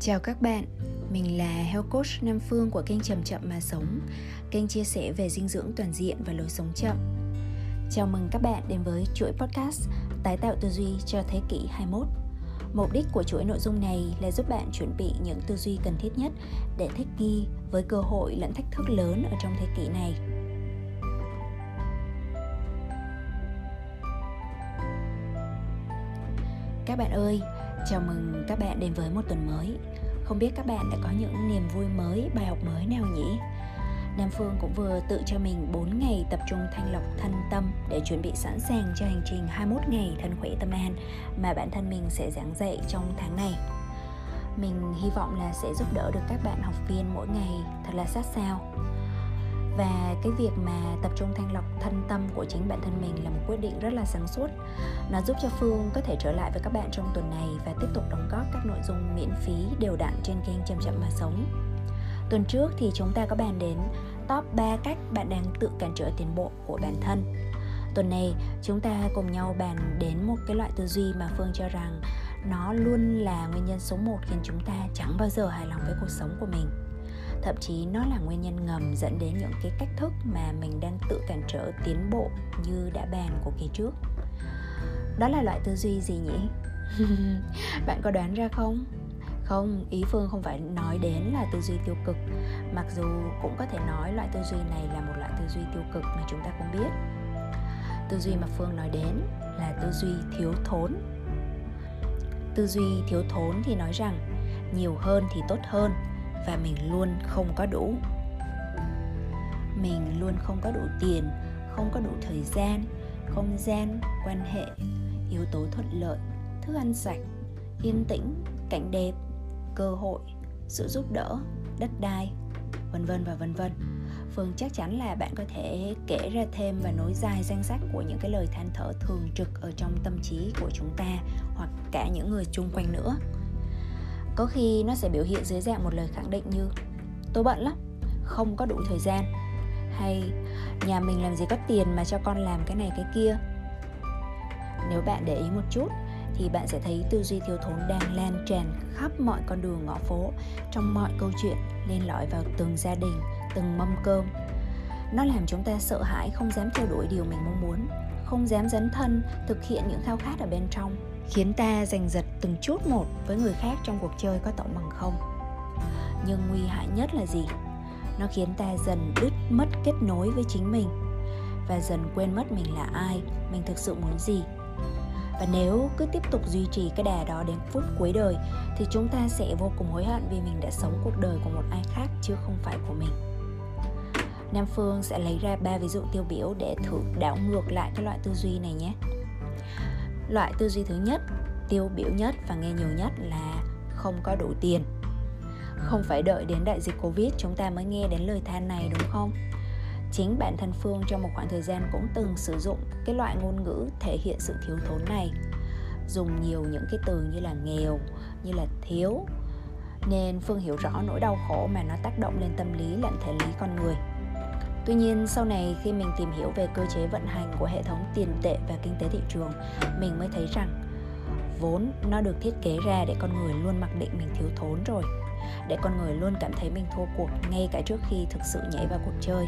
Chào các bạn, mình là Health Coach Nam Phương của kênh Chậm Chậm Mà Sống. Kênh chia sẻ về dinh dưỡng toàn diện và lối sống chậm. Chào mừng các bạn đến với chuỗi podcast Tái tạo tư duy cho thế kỷ 21 Mục đích của chuỗi nội dung này là giúp bạn chuẩn bị những tư duy cần thiết nhất để thích nghi với cơ hội lẫn thách thức lớn ở trong thế kỷ này. Các bạn ơi, chào mừng các bạn đến với một tuần mới. Không biết các bạn đã có những niềm vui mới, bài học mới nào nhỉ? Nam Phương cũng vừa tự cho mình 4 ngày tập trung thanh lọc thân tâm để chuẩn bị sẵn sàng cho hành trình 21 ngày thân khỏe tâm an mà bản thân mình sẽ giảng dạy trong tháng này. Mình hy vọng là sẽ giúp đỡ được các bạn học viên mỗi ngày thật là sát sao. Và cái việc mà tập trung thanh lọc thân tâm của chính bản thân mình là một quyết định rất là sáng suốt. Nó giúp cho Phương có thể trở lại với các bạn trong tuần này và tiếp tục đóng góp các nội dung miễn phí, đều đặn trên kênh Chậm Chậm Mà Sống Tuần trước thì chúng ta có bàn đến top 3 cách bạn đang tự cản trở tiến bộ của bản thân. Tuần này, chúng ta cùng nhau bàn đến một cái loại tư duy mà Phương cho rằng nó luôn là nguyên nhân số 1 khiến chúng ta chẳng bao giờ hài lòng với cuộc sống của mình. Thậm chí nó là nguyên nhân ngầm dẫn đến những cái cách thức mà mình đang tự cản trở tiến bộ như đã bàn của kỳ trước. Đó là loại tư duy gì nhỉ? bạn có đoán ra không? không, ý phương không phải nói đến là tư duy tiêu cực mặc dù cũng có thể nói loại tư duy này là một loại tư duy tiêu cực mà chúng ta cũng biết tư duy mà phương nói đến là tư duy thiếu thốn tư duy thiếu thốn thì nói rằng nhiều hơn thì tốt hơn và mình luôn không có đủ. Mình luôn không có đủ tiền, không có đủ thời gian, không gian, quan hệ, yếu tố thuận lợi, thức ăn sạch, yên tĩnh, cảnh đẹp, cơ hội, sự giúp đỡ, đất đai, vân vân và vân vân. Phương chắc chắn là bạn có thể kể ra thêm và nối dài danh sách của những cái lời than thở thường trực ở trong tâm trí của chúng ta hoặc cả những người chung quanh nữa có khi nó sẽ biểu hiện dưới dạng một lời khẳng định như, tôi bận lắm, không có đủ thời gian. Hay, nhà mình làm gì có tiền mà cho con làm cái này cái kia? Nếu bạn để ý một chút, thì bạn sẽ thấy tư duy thiếu thốn đang lan tràn khắp mọi con đường ngõ phố, trong mọi câu chuyện lên lõi vào từng gia đình, từng mâm cơm. Nó làm chúng ta sợ hãi, không dám theo đuổi điều mình mong muốn, không dám dấn thân thực hiện những khao khát ở bên trong khiến ta giành giật từng chút một với người khác trong cuộc chơi có tổng bằng không. Nhưng nguy hại nhất là gì? Nó khiến ta dần đứt mất kết nối với chính mình và dần quên mất mình là ai, mình thực sự muốn gì. Và nếu cứ tiếp tục duy trì cái đà đó đến phút cuối đời, thì chúng ta sẽ vô cùng hối hận vì mình đã sống cuộc đời của một ai khác chứ không phải của mình. Nam Phương sẽ lấy ra ba ví dụ tiêu biểu để thử đảo ngược lại cái loại tư duy này nhé. Loại tư duy thứ nhất, tiêu biểu nhất và nghe nhiều nhất là không có đủ tiền. Không phải đợi đến đại dịch Covid chúng ta mới nghe đến lời than này đúng không? chính bản thân phương trong một khoảng thời gian cũng từng sử dụng cái loại ngôn ngữ thể hiện sự thiếu thốn này dùng nhiều những cái từ như là nghèo như là thiếu nên phương hiểu rõ nỗi đau khổ mà nó tác động lên tâm lý lẫn thể lý con người tuy nhiên, sau này khi mình tìm hiểu về cơ chế vận hành của hệ thống tiền tệ và kinh tế thị trường, mình mới thấy rằng vốn nó được thiết kế ra để con người luôn mặc định mình thiếu thốn rồi, để con người luôn cảm thấy mình thua cuộc ngay cả trước khi thực sự nhảy vào cuộc chơi.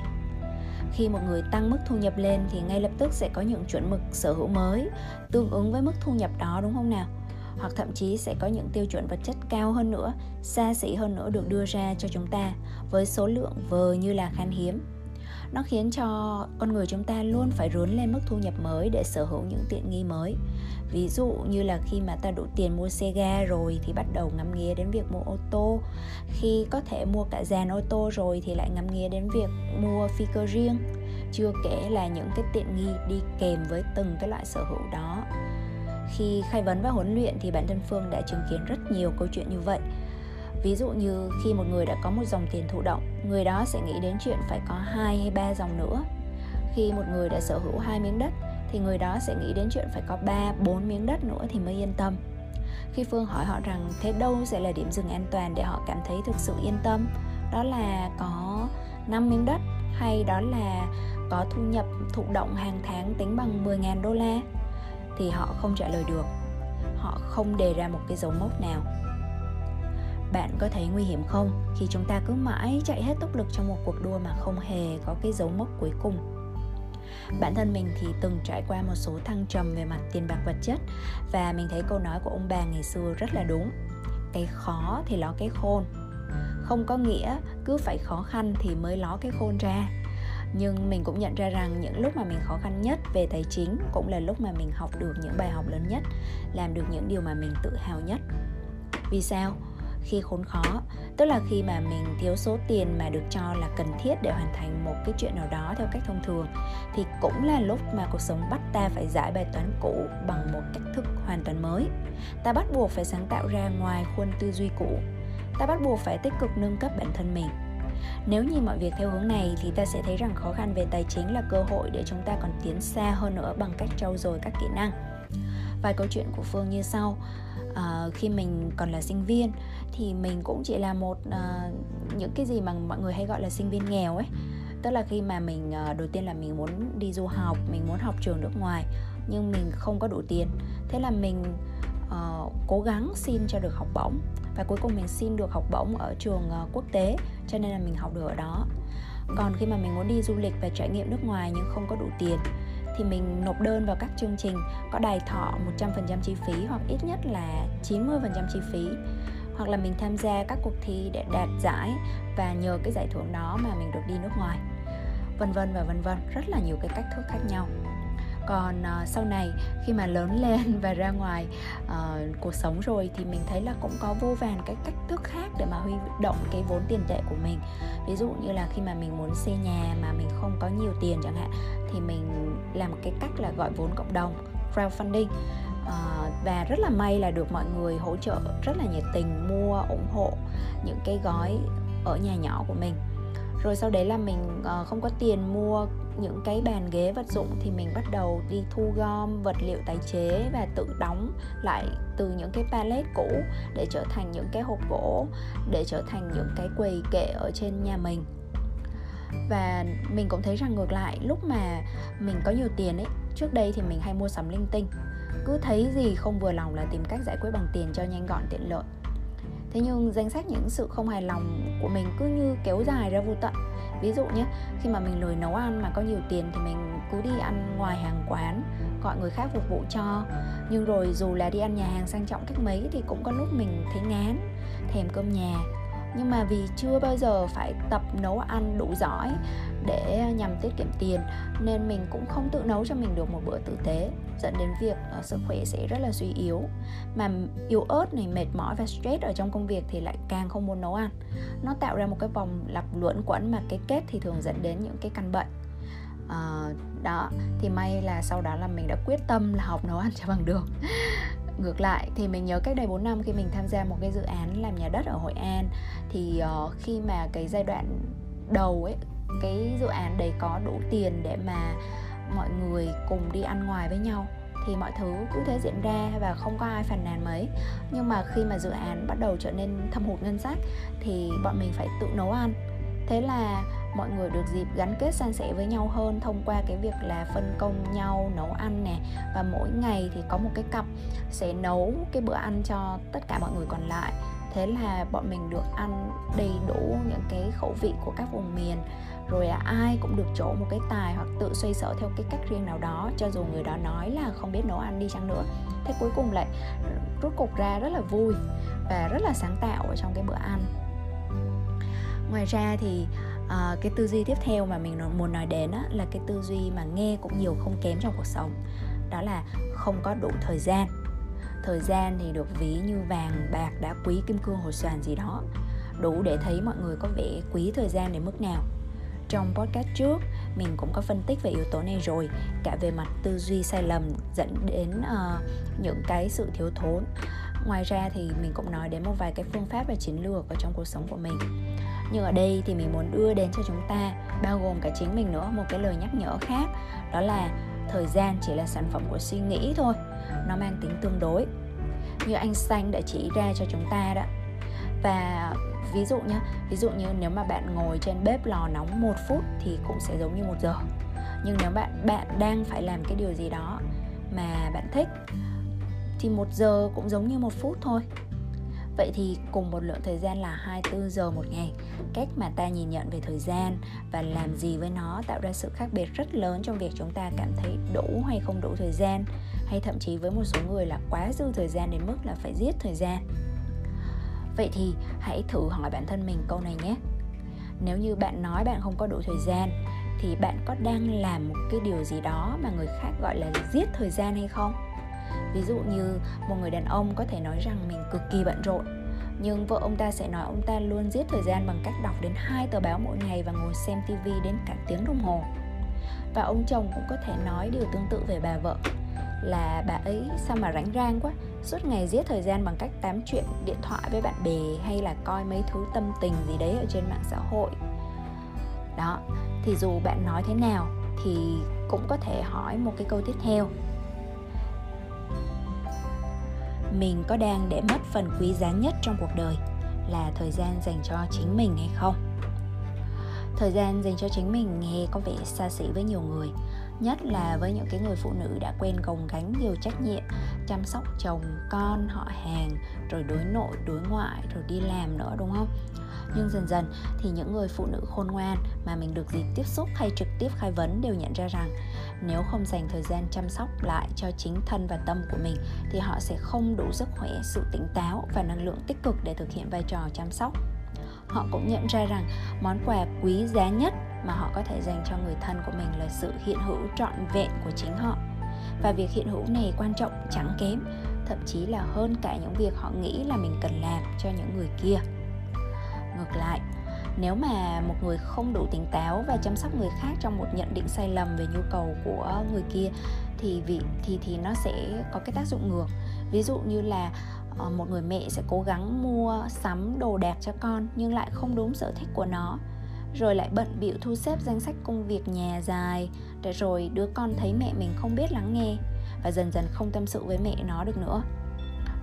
Khi một người tăng mức thu nhập lên thì ngay lập tức sẽ có những chuẩn mực sở hữu mới, tương ứng với mức thu nhập đó, đúng không nào? Hoặc thậm chí sẽ có những tiêu chuẩn vật chất cao hơn nữa, xa xỉ hơn nữa được đưa ra cho chúng ta với số lượng vờ như là khan hiếm nó khiến cho con người chúng ta luôn phải rướn lên mức thu nhập mới để sở hữu những tiện nghi mới. Ví dụ như là khi mà ta đủ tiền mua xe ga rồi thì bắt đầu ngắm nghía đến việc mua ô tô. Khi có thể mua cả dàn ô tô rồi thì lại ngắm nghía đến việc mua phi cơ riêng, chưa kể là những cái tiện nghi đi kèm với từng cái loại sở hữu đó. Khi khai vấn và huấn luyện thì bản thân phương đã chứng kiến rất nhiều câu chuyện như vậy ví dụ như khi một người đã có một dòng tiền thụ động, người đó sẽ nghĩ đến chuyện phải có hai hay ba dòng nữa. Khi một người đã sở hữu hai miếng đất, thì người đó sẽ nghĩ đến chuyện phải có ba, bốn miếng đất nữa thì mới yên tâm. Khi phương hỏi họ rằng thế đâu sẽ là điểm dừng an toàn để họ cảm thấy thực sự yên tâm? Đó là có 5 miếng đất hay đó là có thu nhập thụ động hàng tháng tính bằng 10.000 đô la? Thì họ không trả lời được. Họ không đề ra một cái dấu mốc nào bạn có thấy nguy hiểm không? Khi chúng ta cứ mãi chạy hết tốc lực trong một cuộc đua mà không hề có cái dấu mốc cuối cùng. Bản thân mình thì từng trải qua một số thăng trầm về mặt tiền bạc vật chất và mình thấy câu nói của ông bà ngày xưa rất là đúng. Cái khó thì ló cái khôn. Không có nghĩa cứ phải khó khăn thì mới ló cái khôn ra. Nhưng mình cũng nhận ra rằng những lúc mà mình khó khăn nhất về tài chính cũng là lúc mà mình học được những bài học lớn nhất, làm được những điều mà mình tự hào nhất. Vì sao? Khi khốn khó, tức là khi mà mình thiếu số tiền mà được cho là cần thiết để hoàn thành một cái chuyện nào đó theo cách thông thường, thì cũng là lúc mà cuộc sống bắt ta phải giải bài toán cũ bằng một cách thức hoàn toàn mới. Ta bắt buộc phải sáng tạo ra ngoài khuôn tư duy cũ. Ta bắt buộc phải tích cực nâng cấp bản thân mình. Nếu nhìn mọi việc theo hướng này thì ta sẽ thấy rằng khó khăn về tài chính là cơ hội để chúng ta còn tiến xa hơn nữa bằng cách trau dồi các kỹ năng. Vài câu chuyện của phương như sau uh, khi mình còn là sinh viên thì mình cũng chỉ là một uh, những cái gì mà mọi người hay gọi là sinh viên nghèo ấy. Tức là khi mà mình uh, đầu tiên là mình muốn đi du học mình muốn học trường nước ngoài nhưng mình không có đủ tiền. Thế là mình uh, cố gắng xin cho được học bổng và cuối cùng mình xin được học bổng ở trường uh, quốc tế cho nên là mình học được ở đó. Còn khi mà mình muốn đi du lịch và trải nghiệm nước ngoài nhưng không có đủ tiền thì mình nộp đơn vào các chương trình, có đài thọ 100% chi phí hoặc ít nhất là 90% chi phí. Hoặc là mình tham gia các cuộc thi để đạt giải và nhờ cái giải thưởng đó mà mình được đi nước ngoài. Vân vân và vân vân, rất là nhiều cái cách thức khác nhau còn uh, sau này khi mà lớn lên và ra ngoài uh, cuộc sống rồi thì mình thấy là cũng có vô vàn cái cách thức khác để mà huy động cái vốn tiền tệ của mình. Ví dụ như là khi mà mình muốn xây nhà mà mình không có nhiều tiền chẳng hạn thì mình làm cái cách là gọi vốn cộng đồng crowdfunding. Uh, và rất là may là được mọi người hỗ trợ rất là nhiệt tình mua ủng hộ những cái gói ở nhà nhỏ của mình. Rồi sau đấy là mình uh, không có tiền mua những cái bàn ghế vật dụng thì mình bắt đầu đi thu gom vật liệu tái chế và tự đóng lại từ những cái pallet cũ để trở thành những cái hộp gỗ, để trở thành những cái quầy kệ ở trên nhà mình. Và mình cũng thấy rằng ngược lại, lúc mà mình có nhiều tiền ấy, trước đây thì mình hay mua sắm linh tinh. Cứ thấy gì không vừa lòng là tìm cách giải quyết bằng tiền cho nhanh gọn, tiện lợi. Thế nhưng danh sách những sự không hài lòng của mình cứ như kéo dài ra vô tận ví dụ nhé, khi mà mình lười nấu ăn mà có nhiều tiền thì mình cứ đi ăn ngoài hàng quán, gọi người khác phục vụ cho. Nhưng rồi dù là đi ăn nhà hàng sang trọng cách mấy thì cũng có lúc mình thấy ngán, thèm cơm nhà nhưng mà vì chưa bao giờ phải tập nấu ăn đủ giỏi để nhằm tiết kiệm tiền nên mình cũng không tự nấu cho mình được một bữa tử tế dẫn đến việc uh, sức khỏe sẽ rất là suy yếu. Mà yếu ớt này mệt mỏi và stress ở trong công việc thì lại càng không muốn nấu ăn. Nó tạo ra một cái vòng lặp luẩn quẩn mà cái kết thì thường dẫn đến những cái căn bệnh. Uh, đó thì may là sau đó là mình đã quyết tâm là học nấu ăn cho bằng được ngược lại thì mình nhớ cách đây 4 năm khi mình tham gia một cái dự án làm nhà đất ở Hội An thì uh, khi mà cái giai đoạn đầu ấy cái dự án đấy có đủ tiền để mà mọi người cùng đi ăn ngoài với nhau thì mọi thứ cứ thế diễn ra và không có ai phàn nàn mấy. Nhưng mà khi mà dự án bắt đầu trở nên thâm hụt ngân sách thì bọn mình phải tự nấu ăn. Thế là mọi người được dịp gắn kết san sẻ với nhau hơn thông qua cái việc là phân công nhau nấu ăn nè. Và mỗi ngày thì có một cái cặp sẽ nấu cái bữa ăn cho tất cả mọi người còn lại. Thế là bọn mình được ăn đầy đủ những cái khẩu vị của các vùng miền. Rồi là ai cũng được chỗ một cái tài hoặc tự xoay sở theo cái cách riêng nào đó, cho dù người đó nói là không biết nấu ăn đi chăng nữa. Thế cuối cùng lại rút cục ra rất là vui và rất là sáng tạo ở trong cái bữa ăn. Ngoài ra thì à, cái tư duy tiếp theo mà mình muốn nói đến á, là cái tư duy mà nghe cũng nhiều không kém trong cuộc sống. Đó là không có đủ thời gian. Thời gian thì được ví như vàng bạc đá quý kim cương hồ xoàn gì đó. Đủ để thấy mọi người có vẻ quý thời gian đến mức nào. Trong podcast trước mình cũng có phân tích về yếu tố này rồi cả về mặt tư duy sai lầm dẫn đến uh, những cái sự thiếu thốn. Ngoài ra thì mình cũng nói đến một vài cái phương pháp và chiến lược ở trong cuộc sống của mình nhưng ở đây thì mình muốn đưa đến cho chúng ta, bao gồm cả chính mình nữa, một cái lời nhắc nhở khác. Đó là thời gian chỉ là sản phẩm của suy nghĩ thôi. Nó mang tính tương đối. Như anh xanh đã chỉ ra cho chúng ta đó. Và ví dụ nhé ví dụ như nếu mà bạn ngồi trên bếp lò nóng một phút thì cũng sẽ giống như một giờ. Nhưng nếu bạn bạn đang phải làm cái điều gì đó mà bạn thích thì một giờ cũng giống như một phút thôi. Vậy thì cùng một lượng thời gian là 24 giờ một ngày. Cách mà ta nhìn nhận về thời gian và làm gì với nó tạo ra sự khác biệt rất lớn trong việc chúng ta cảm thấy đủ hay không đủ thời gian, Hay thậm chí với một số người là quá dư thời gian đến mức là phải giết thời gian. Vậy thì hãy thử hỏi bản thân mình câu này nhé. Nếu như bạn nói bạn không có đủ thời gian, Thì bạn có đang làm một cái điều gì đó mà người khác gọi là giết thời gian hay không? Ví dụ như một người đàn ông có thể nói rằng mình cực kỳ bận rộn, nhưng vợ ông ta sẽ nói ông ta luôn giết thời gian bằng cách đọc đến hai tờ báo mỗi ngày và ngồi xem tivi đến cả tiếng đồng hồ. Và ông chồng cũng có thể nói điều tương tự về bà vợ, là bà ấy sao mà rảnh rang quá, suốt ngày giết thời gian bằng cách tám chuyện điện thoại với bạn bè hay là coi mấy thứ tâm tình gì đấy ở trên mạng xã hội. Đó, thì dù bạn nói thế nào thì cũng có thể hỏi một cái câu tiếp theo mình có đang để mất phần quý giá nhất trong cuộc đời là thời gian dành cho chính mình hay không? Thời gian dành cho chính mình nghe có vẻ xa xỉ với nhiều người nhất là với những cái người phụ nữ đã quen gồng gánh nhiều trách nhiệm, chăm sóc chồng, con, họ hàng, rồi đối nội, đối ngoại, rồi đi làm nữa, đúng không? Nhưng dần dần thì những người phụ nữ khôn ngoan mà mình được dịp tiếp xúc hay trực tiếp khai vấn đều nhận ra rằng nếu không dành thời gian chăm sóc lại cho chính thân và tâm của mình thì họ sẽ không đủ sức khỏe, sự tỉnh táo và năng lượng tích cực để thực hiện vai trò chăm sóc. Họ cũng nhận ra rằng món quà quý giá nhất mà họ có thể dành cho người thân của mình là sự hiện hữu trọn vẹn của chính họ. Và việc hiện hữu này quan trọng chẳng kém, thậm chí là hơn cả những việc họ nghĩ là mình cần làm cho những người kia. Ngược lại, nếu mà một người không đủ tỉnh táo và chăm sóc người khác trong một nhận định sai lầm về nhu cầu của người kia, thì vị, thì thì nó sẽ có cái tác dụng ngược. Ví dụ như là ờ, một người mẹ sẽ cố gắng mua sắm đồ đạc cho con nhưng lại không đúng sở thích của nó rồi lại bận bịu thu xếp danh sách công việc nhà dài. Để rồi đứa con thấy mẹ mình không biết lắng nghe. Và dần dần không tâm sự với mẹ nó được nữa.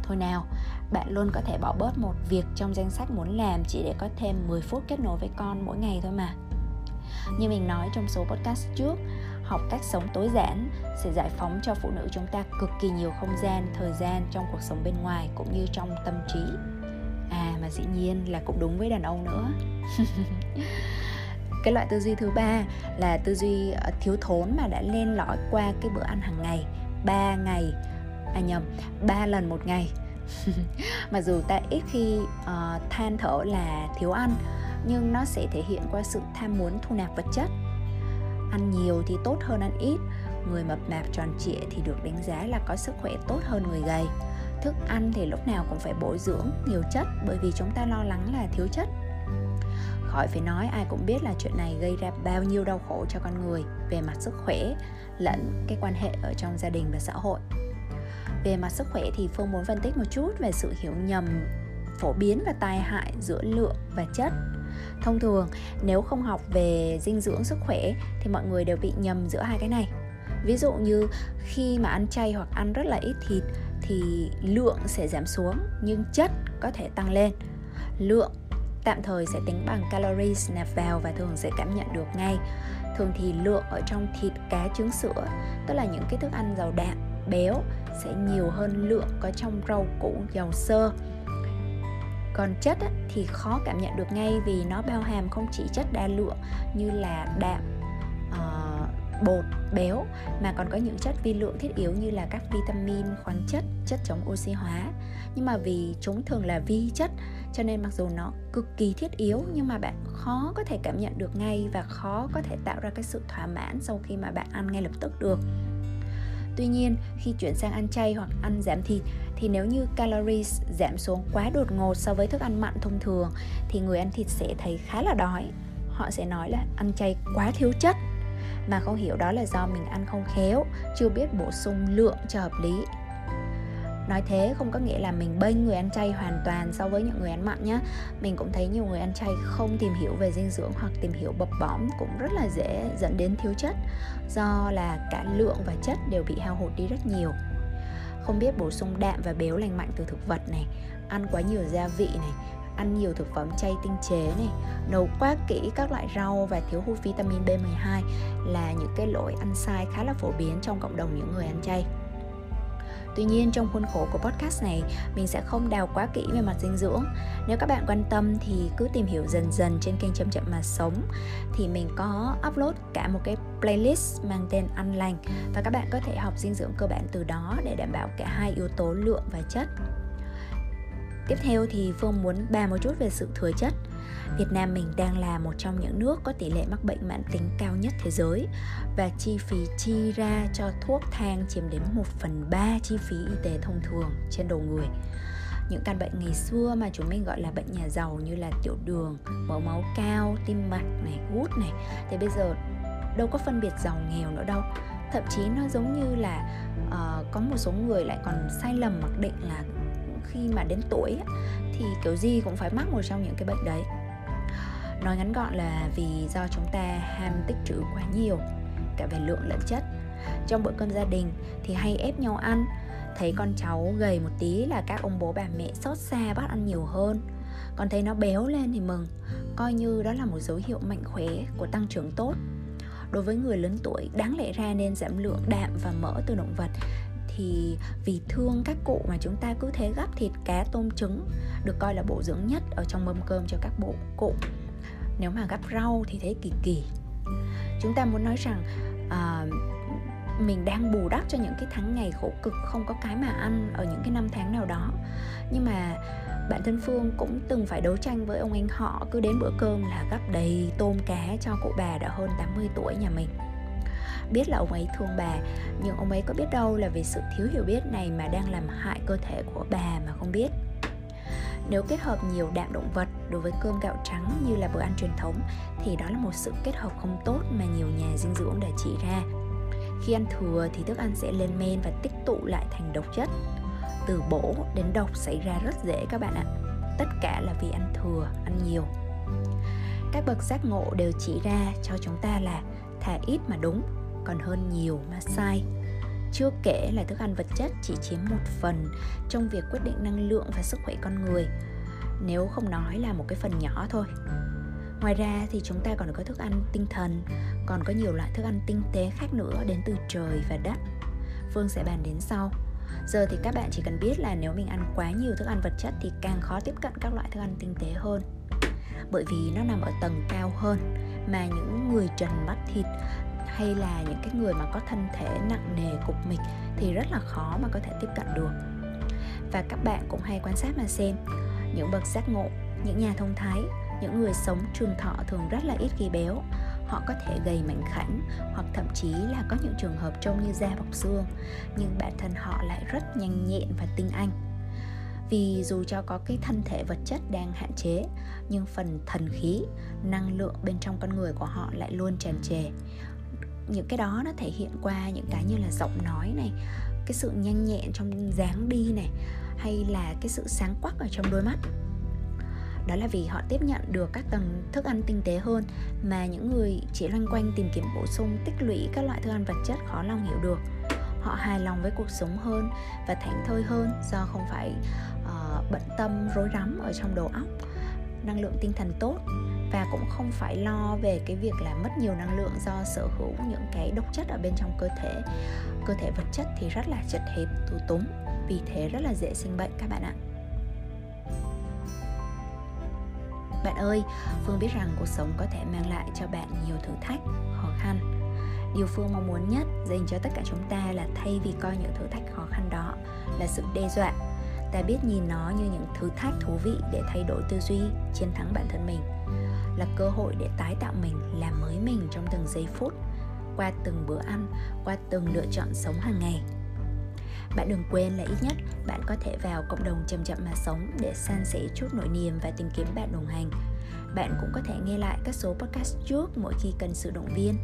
Thôi nào, bạn luôn có thể bỏ bớt một việc trong danh sách muốn làm chỉ để có thêm 10 phút kết nối với con mỗi ngày thôi mà. Như mình nói trong số podcast trước, học cách sống tối giản sẽ giải phóng cho phụ nữ chúng ta cực kỳ nhiều không gian, thời gian trong cuộc sống bên ngoài cũng như trong tâm trí. À mà dĩ nhiên là cũng đúng với đàn ông nữa. cái loại tư duy thứ ba là tư duy ờ, thiếu thốn mà đã lên lõi qua cái bữa ăn hàng ngày. 3 ngày à nhầm 3 lần một ngày. Mặc dù ta ít khi uh, than thở là thiếu ăn nhưng nó sẽ thể hiện qua sự tham muốn thu nạp vật chất. Ăn nhiều thì tốt hơn ăn ít người mập mạp tròn trịa thì được đánh giá là có sức khỏe tốt hơn người gầy. Thức ăn thì lúc nào cũng phải bổ dưỡng nhiều chất bởi vì chúng ta lo lắng là thiếu chất khỏi phải nói, ai cũng biết là chuyện này gây ra bao nhiêu đau khổ cho con người về mặt sức khỏe lẫn cái quan hệ ở trong gia đình và xã hội. Về mặt sức khỏe thì phương muốn phân tích một chút về sự hiểu nhầm phổ biến và tai hại giữa lượng và chất. Thông thường, nếu không học về dinh dưỡng sức khỏe thì mọi người đều bị nhầm giữa hai cái này. Ví dụ như khi mà ăn chay hoặc ăn rất là ít thịt thì lượng sẽ giảm xuống, nhưng chất có thể tăng lên. Lượng tạm thời sẽ tính bằng calories, nạp vào và thường sẽ cảm nhận được ngay. Thường thì lượng ở trong thịt, cá, trứng, sữa, tức là những cái thức ăn giàu đạm, béo sẽ nhiều hơn lượng có trong rau củ giàu xơ còn chất thì khó cảm nhận được ngay vì nó bao hàm không chỉ chất đa lượng như là đạm bột béo mà còn có những chất vi lượng thiết yếu như là các vitamin khoáng chất chất chống oxy hóa. Nhưng mà vì chúng thường là vi chất cho nên mặc dù nó cực kỳ thiết yếu nhưng mà bạn khó có thể cảm nhận được ngay và khó có thể tạo ra cái sự thỏa mãn sau khi mà bạn ăn ngay lập tức được. Tuy nhiên, khi chuyển sang ăn chay hoặc ăn giảm thịt thì nếu như calories giảm xuống quá đột ngột so với thức ăn mặn thông thường thì người ăn thịt sẽ thấy khá là đói. Họ sẽ nói là ăn chay quá thiếu chất mà không hiểu đó là do mình ăn không khéo, chưa biết bổ sung lượng cho hợp lý. Nói thế không có nghĩa là mình bênh người ăn chay hoàn toàn so với những người ăn mặn nhé mình cũng thấy nhiều người ăn chay không tìm hiểu về dinh dưỡng hoặc tìm hiểu bập bõm cũng rất là dễ dẫn đến thiếu chất do là cả lượng và chất đều bị hao hụt đi rất nhiều. Không biết bổ sung đạm và béo lành mạnh từ thực vật này ăn quá nhiều gia vị này ăn nhiều thực phẩm chay tinh chế này, nấu quá kỹ các loại rau và thiếu hụt vitamin B12 là những cái lỗi ăn sai khá là phổ biến trong cộng đồng những người ăn chay Tuy nhiên, trong khuôn khổ của podcast này, mình sẽ không đào quá kỹ về mặt dinh dưỡng. Nếu các bạn quan tâm thì cứ tìm hiểu dần dần trên kênh Chậm Chậm Mà Sống thì mình có upload cả một cái playlist mang tên Ăn Lành và các bạn có thể học dinh dưỡng cơ bản từ đó để đảm bảo cả hai yếu tố lượng và chất. Tiếp theo thì Phương muốn bàn một chút về sự thừa chất. Việt Nam mình đang là một trong những nước có tỷ lệ mắc bệnh mãn tính cao nhất thế giới và chi phí chi ra cho thuốc thang chiếm đến 1 phần 3 chi phí y tế thông thường trên đầu người. Những căn bệnh ngày xưa mà chúng mình gọi là bệnh nhà giàu như là tiểu đường, mỡ máu cao, tim mạch này, gút này thì bây giờ đâu có phân biệt giàu nghèo nữa đâu. Thậm chí nó giống như là uh, có một số người lại còn sai lầm mặc định là khi mà đến tuổi thì kiểu gì cũng phải mắc một trong những cái bệnh đấy. Nói ngắn gọn là vì do chúng ta ham tích trữ quá nhiều, cả về lượng lẫn chất. Trong bữa cơm gia đình thì hay ép nhau ăn. Thấy con cháu gầy một tí là các ông bố bà mẹ xót xa bắt ăn nhiều hơn. Còn thấy nó béo lên thì mừng. Coi như đó là một dấu hiệu mạnh khỏe của tăng trưởng tốt. Đối với người lớn tuổi, đáng lẽ ra nên giảm lượng đạm và mỡ từ động vật thì vì thương các cụ mà chúng ta cứ thế gắp thịt cá tôm trứng được coi là bổ dưỡng nhất ở trong mâm cơm cho các bộ cụ. Nếu mà gắp rau thì thấy kỳ kỳ. Chúng ta muốn nói rằng uh, mình đang bù đắp cho những cái tháng ngày khổ cực không có cái mà ăn ở những cái năm tháng nào đó. Nhưng mà bản thân Phương cũng từng phải đấu tranh với ông anh họ cứ đến bữa cơm là gắp đầy tôm cá cho cụ bà đã hơn 80 tuổi nhà mình biết là ông ấy thương bà nhưng ông ấy có biết đâu là vì sự thiếu hiểu biết này mà đang làm hại cơ thể của bà mà không biết nếu kết hợp nhiều đạm động vật đối với cơm gạo trắng như là bữa ăn truyền thống thì đó là một sự kết hợp không tốt mà nhiều nhà dinh dưỡng đã chỉ ra. Khi ăn thừa thì thức ăn sẽ lên men và tích tụ lại thành độc chất. Từ bổ đến độc xảy ra rất dễ các bạn ạ. Tất cả là vì ăn thừa, ăn nhiều. Các bậc giác ngộ đều chỉ ra cho chúng ta là thà ít mà đúng, còn hơn nhiều mà sai. Chưa kể là thức ăn vật chất chỉ chiếm một phần trong việc quyết định năng lượng và sức khỏe con người, nếu không nói là một cái phần nhỏ thôi. Ngoài ra thì chúng ta còn có thức ăn tinh thần, còn có nhiều loại thức ăn tinh tế khác nữa đến từ trời và đất. Phương sẽ bàn đến sau. Giờ thì các bạn chỉ cần biết là nếu mình ăn quá nhiều thức ăn vật chất thì càng khó tiếp cận các loại thức ăn tinh tế hơn. Bởi vì nó nằm ở tầng cao hơn mà những người trần mắt thịt hay là những cái người mà có thân thể nặng nề, cục mịch thì rất là khó mà có thể tiếp cận được. Và các bạn cũng hay quan sát mà xem, những bậc giác ngộ, những nhà thông thái, những người sống trường thọ thường rất là ít khi béo. Họ có thể gầy mảnh khảnh, hoặc thậm chí là có những trường hợp trông như da bọc xương, nhưng bản thân họ lại rất nhanh nhẹn và tinh anh. Vì dù cho có cái thân thể vật chất đang hạn chế, nhưng phần thần khí, năng lượng bên trong con người của họ lại luôn tràn trề những cái đó nó thể hiện qua những cái như là giọng nói này cái sự nhanh nhẹn trong dáng đi này hay là cái sự sáng quắc ở trong đôi mắt. Đó là vì họ tiếp nhận được các tầng thức ăn tinh tế hơn mà những người chỉ loanh quanh tìm kiếm bổ sung tích lũy các loại thức ăn vật chất khó lòng hiểu được. Họ hài lòng với cuộc sống hơn và thảnh thơi hơn do không phải uh, bận tâm rối rắm ở trong đầu óc. Năng lượng tinh thần tốt và cũng không phải lo về cái việc là mất nhiều năng lượng do sở hữu những cái độc chất ở bên trong cơ thể. Cơ thể vật chất thì rất là chật hẹp, tù túng, vì thế rất là dễ sinh bệnh các bạn ạ. Bạn ơi, phương biết rằng cuộc sống có thể mang lại cho bạn nhiều thử thách, khó khăn. Điều phương mong muốn nhất dành cho tất cả chúng ta là thay vì coi những thử thách khó khăn đó là sự đe dọa. Ta biết nhìn nó như những thử thách thú vị để thay đổi tư duy, chiến thắng bản thân mình là cơ hội để tái tạo mình, làm mới mình trong từng giây phút, qua từng bữa ăn, qua từng lựa chọn sống hàng ngày. Bạn đừng quên là ít nhất bạn có thể vào cộng đồng chậm chậm mà sống để san sẻ chút nỗi niềm và tìm kiếm bạn đồng hành. Bạn cũng có thể nghe lại các số podcast trước mỗi khi cần sự động viên.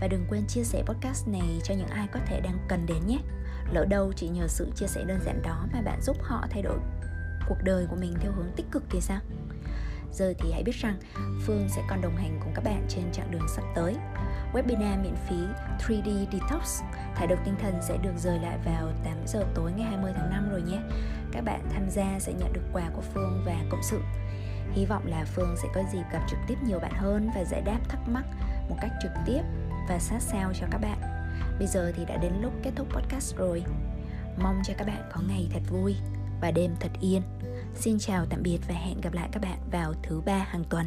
Và đừng quên chia sẻ podcast này cho những ai có thể đang cần đến nhé. Lỡ đâu chỉ nhờ sự chia sẻ đơn giản đó mà bạn giúp họ thay đổi cuộc đời của mình theo hướng tích cực thì sao? Giờ thì hãy biết rằng Phương sẽ còn đồng hành cùng các bạn trên chặng đường sắp tới. Webinar miễn phí 3D Detox, thải độc tinh thần sẽ được rời lại vào 8 giờ tối ngày 20 tháng 5 rồi nhé. Các bạn tham gia sẽ nhận được quà của Phương và cộng sự. Hy vọng là Phương sẽ có dịp gặp trực tiếp nhiều bạn hơn và giải đáp thắc mắc một cách trực tiếp và sát sao cho các bạn. Bây giờ thì đã đến lúc kết thúc podcast rồi. Mong cho các bạn có ngày thật vui và đêm thật yên. Xin chào, tạm biệt và hẹn gặp lại các bạn vào thứ ba hàng tuần.